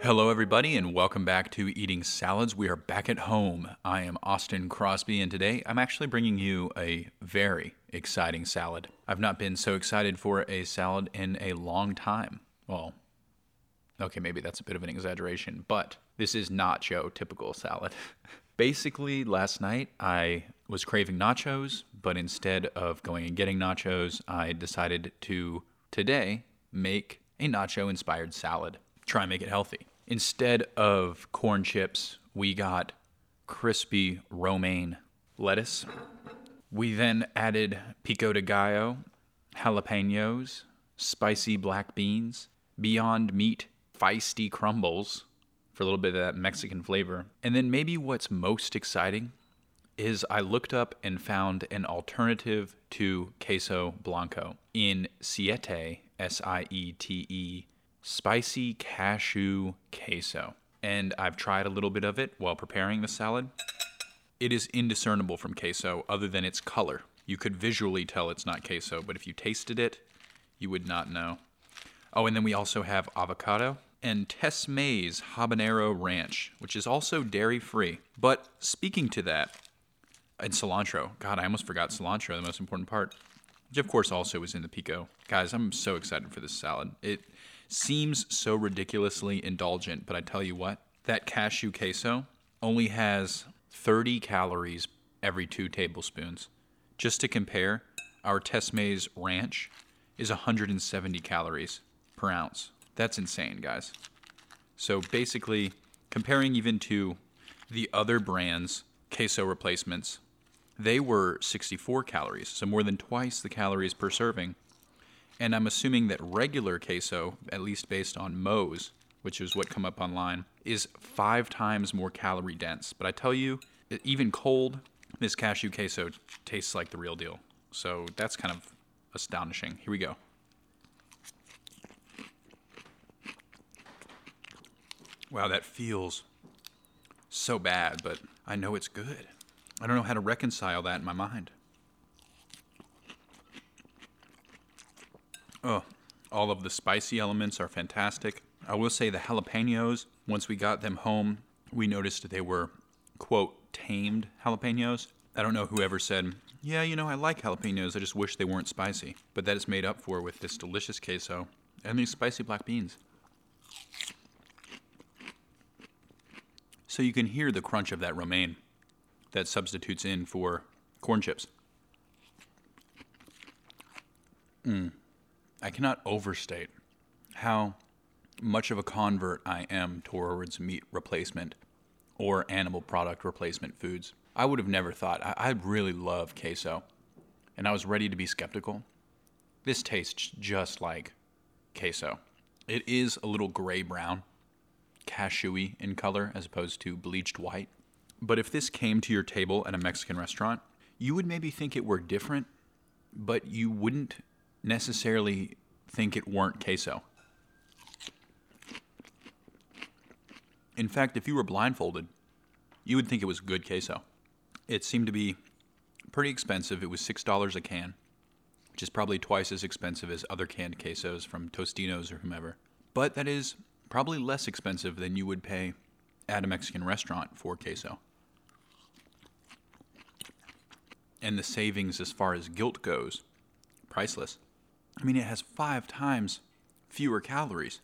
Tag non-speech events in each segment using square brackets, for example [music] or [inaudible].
Hello, everybody, and welcome back to Eating Salads. We are back at home. I am Austin Crosby, and today I'm actually bringing you a very exciting salad. I've not been so excited for a salad in a long time. Well, okay, maybe that's a bit of an exaggeration, but this is nacho typical salad. [laughs] Basically, last night I was craving nachos, but instead of going and getting nachos, I decided to today make a nacho inspired salad. Try and make it healthy. Instead of corn chips, we got crispy romaine lettuce. We then added pico de gallo, jalapenos, spicy black beans, beyond meat, feisty crumbles for a little bit of that Mexican flavor. And then maybe what's most exciting is I looked up and found an alternative to queso blanco in Siete, S I E T E, spicy cashew queso. And I've tried a little bit of it while preparing the salad. It is indiscernible from queso other than its color. You could visually tell it's not queso, but if you tasted it, you would not know. Oh, and then we also have avocado and Tessemae's Habanero Ranch, which is also dairy free. But speaking to that, and cilantro. God, I almost forgot cilantro, the most important part, which of course also is in the pico. Guys, I'm so excited for this salad. It seems so ridiculously indulgent, but I tell you what, that cashew queso only has 30 calories every two tablespoons. Just to compare, our Tessemae's Ranch is 170 calories per ounce. That's insane, guys. So basically, comparing even to the other brands' queso replacements, they were 64 calories, so more than twice the calories per serving. And I'm assuming that regular queso, at least based on Moe's, which is what come up online, is five times more calorie dense. But I tell you, even cold, this cashew queso tastes like the real deal. So that's kind of astonishing. Here we go. Wow, that feels so bad, but I know it's good. I don't know how to reconcile that in my mind. Oh, all of the spicy elements are fantastic. I will say the jalapenos, once we got them home, we noticed they were, quote, tamed jalapenos. I don't know whoever said, yeah, you know, I like jalapenos, I just wish they weren't spicy. But that is made up for with this delicious queso and these spicy black beans. So you can hear the crunch of that romaine that substitutes in for corn chips. Mm. I cannot overstate how much of a convert I am towards meat replacement or animal product replacement foods. I would have never thought. I, I really love queso, and I was ready to be skeptical. This tastes just like queso. It is a little gray brown, cashewy in color as opposed to bleached white. But if this came to your table at a Mexican restaurant, you would maybe think it were different, but you wouldn't necessarily think it weren't queso. In fact, if you were blindfolded, you would think it was good queso. It seemed to be pretty expensive. It was $6 a can, which is probably twice as expensive as other canned quesos from Tostinos or whomever. But that is probably less expensive than you would pay at a Mexican restaurant for queso. And the savings as far as guilt goes, priceless. I mean, it has five times fewer calories.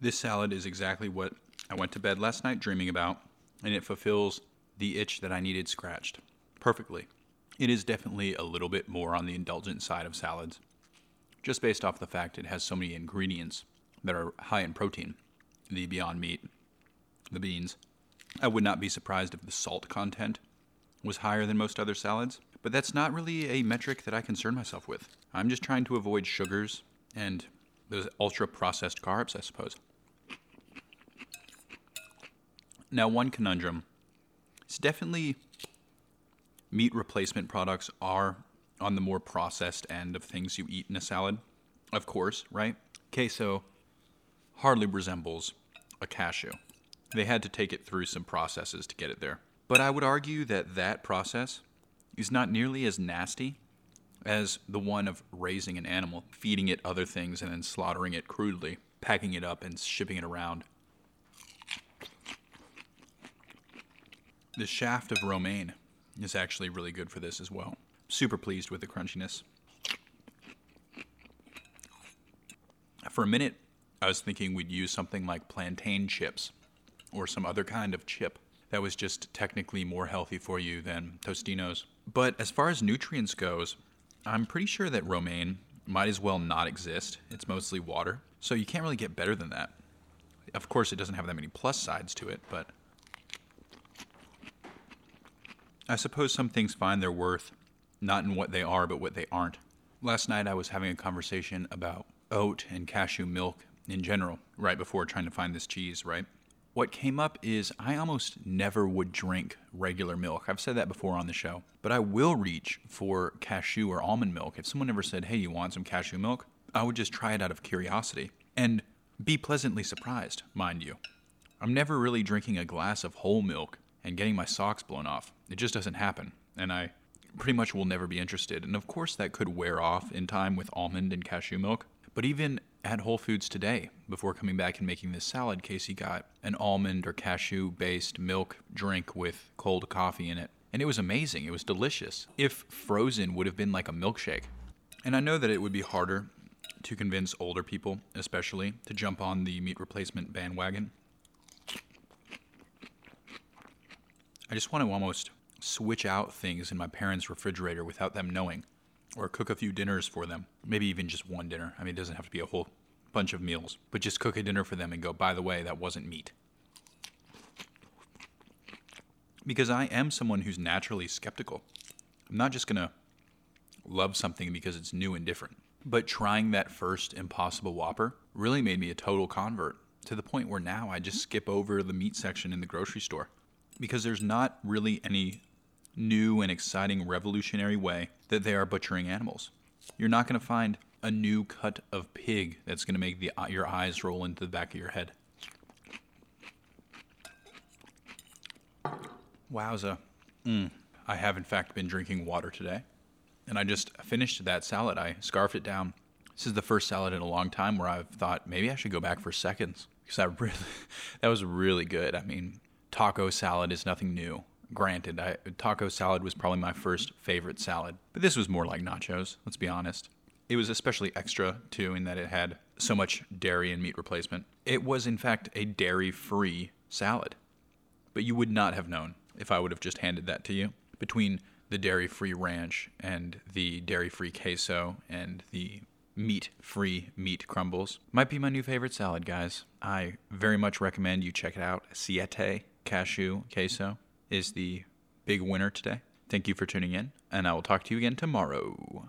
This salad is exactly what I went to bed last night dreaming about, and it fulfills the itch that I needed scratched perfectly. It is definitely a little bit more on the indulgent side of salads, just based off the fact it has so many ingredients that are high in protein the Beyond Meat, the beans. I would not be surprised if the salt content was higher than most other salads, but that's not really a metric that I concern myself with. I'm just trying to avoid sugars and those ultra processed carbs, I suppose. Now, one conundrum it's definitely meat replacement products are on the more processed end of things you eat in a salad, of course, right? Queso hardly resembles a cashew. They had to take it through some processes to get it there. But I would argue that that process is not nearly as nasty as the one of raising an animal, feeding it other things, and then slaughtering it crudely, packing it up, and shipping it around. The shaft of romaine is actually really good for this as well. Super pleased with the crunchiness. For a minute, I was thinking we'd use something like plantain chips or some other kind of chip that was just technically more healthy for you than Tostinos. But as far as nutrients goes, I'm pretty sure that romaine might as well not exist. It's mostly water. So you can't really get better than that. Of course, it doesn't have that many plus sides to it, but I suppose some things find their worth not in what they are, but what they aren't. Last night I was having a conversation about oat and cashew milk in general, right before trying to find this cheese, right? What came up is I almost never would drink regular milk. I've said that before on the show, but I will reach for cashew or almond milk. If someone ever said, Hey, you want some cashew milk? I would just try it out of curiosity and be pleasantly surprised, mind you. I'm never really drinking a glass of whole milk and getting my socks blown off. It just doesn't happen, and I pretty much will never be interested. And of course, that could wear off in time with almond and cashew milk. But even at Whole Foods today, before coming back and making this salad, Casey got an almond or cashew based milk drink with cold coffee in it. And it was amazing. It was delicious. If frozen would have been like a milkshake. And I know that it would be harder to convince older people, especially, to jump on the meat replacement bandwagon. I just want to almost switch out things in my parents' refrigerator without them knowing, or cook a few dinners for them. Maybe even just one dinner. I mean, it doesn't have to be a whole bunch of meals, but just cook a dinner for them and go, by the way, that wasn't meat. Because I am someone who's naturally skeptical. I'm not just going to love something because it's new and different. But trying that first Impossible Whopper really made me a total convert to the point where now I just skip over the meat section in the grocery store because there's not really any new and exciting revolutionary way that they are butchering animals. You're not going to find a new cut of pig that's going to make the, your eyes roll into the back of your head. Wowza. Mm. I have, in fact, been drinking water today. And I just finished that salad. I scarfed it down. This is the first salad in a long time where I've thought maybe I should go back for seconds because that really, [laughs] that was really good. I mean, taco salad is nothing new. Granted, I, taco salad was probably my first favorite salad, but this was more like nachos, let's be honest. It was especially extra, too, in that it had so much dairy and meat replacement. It was, in fact, a dairy free salad. But you would not have known if I would have just handed that to you. Between the dairy free ranch and the dairy free queso and the meat free meat crumbles. Might be my new favorite salad, guys. I very much recommend you check it out. Siete cashew queso is the big winner today. Thank you for tuning in, and I will talk to you again tomorrow.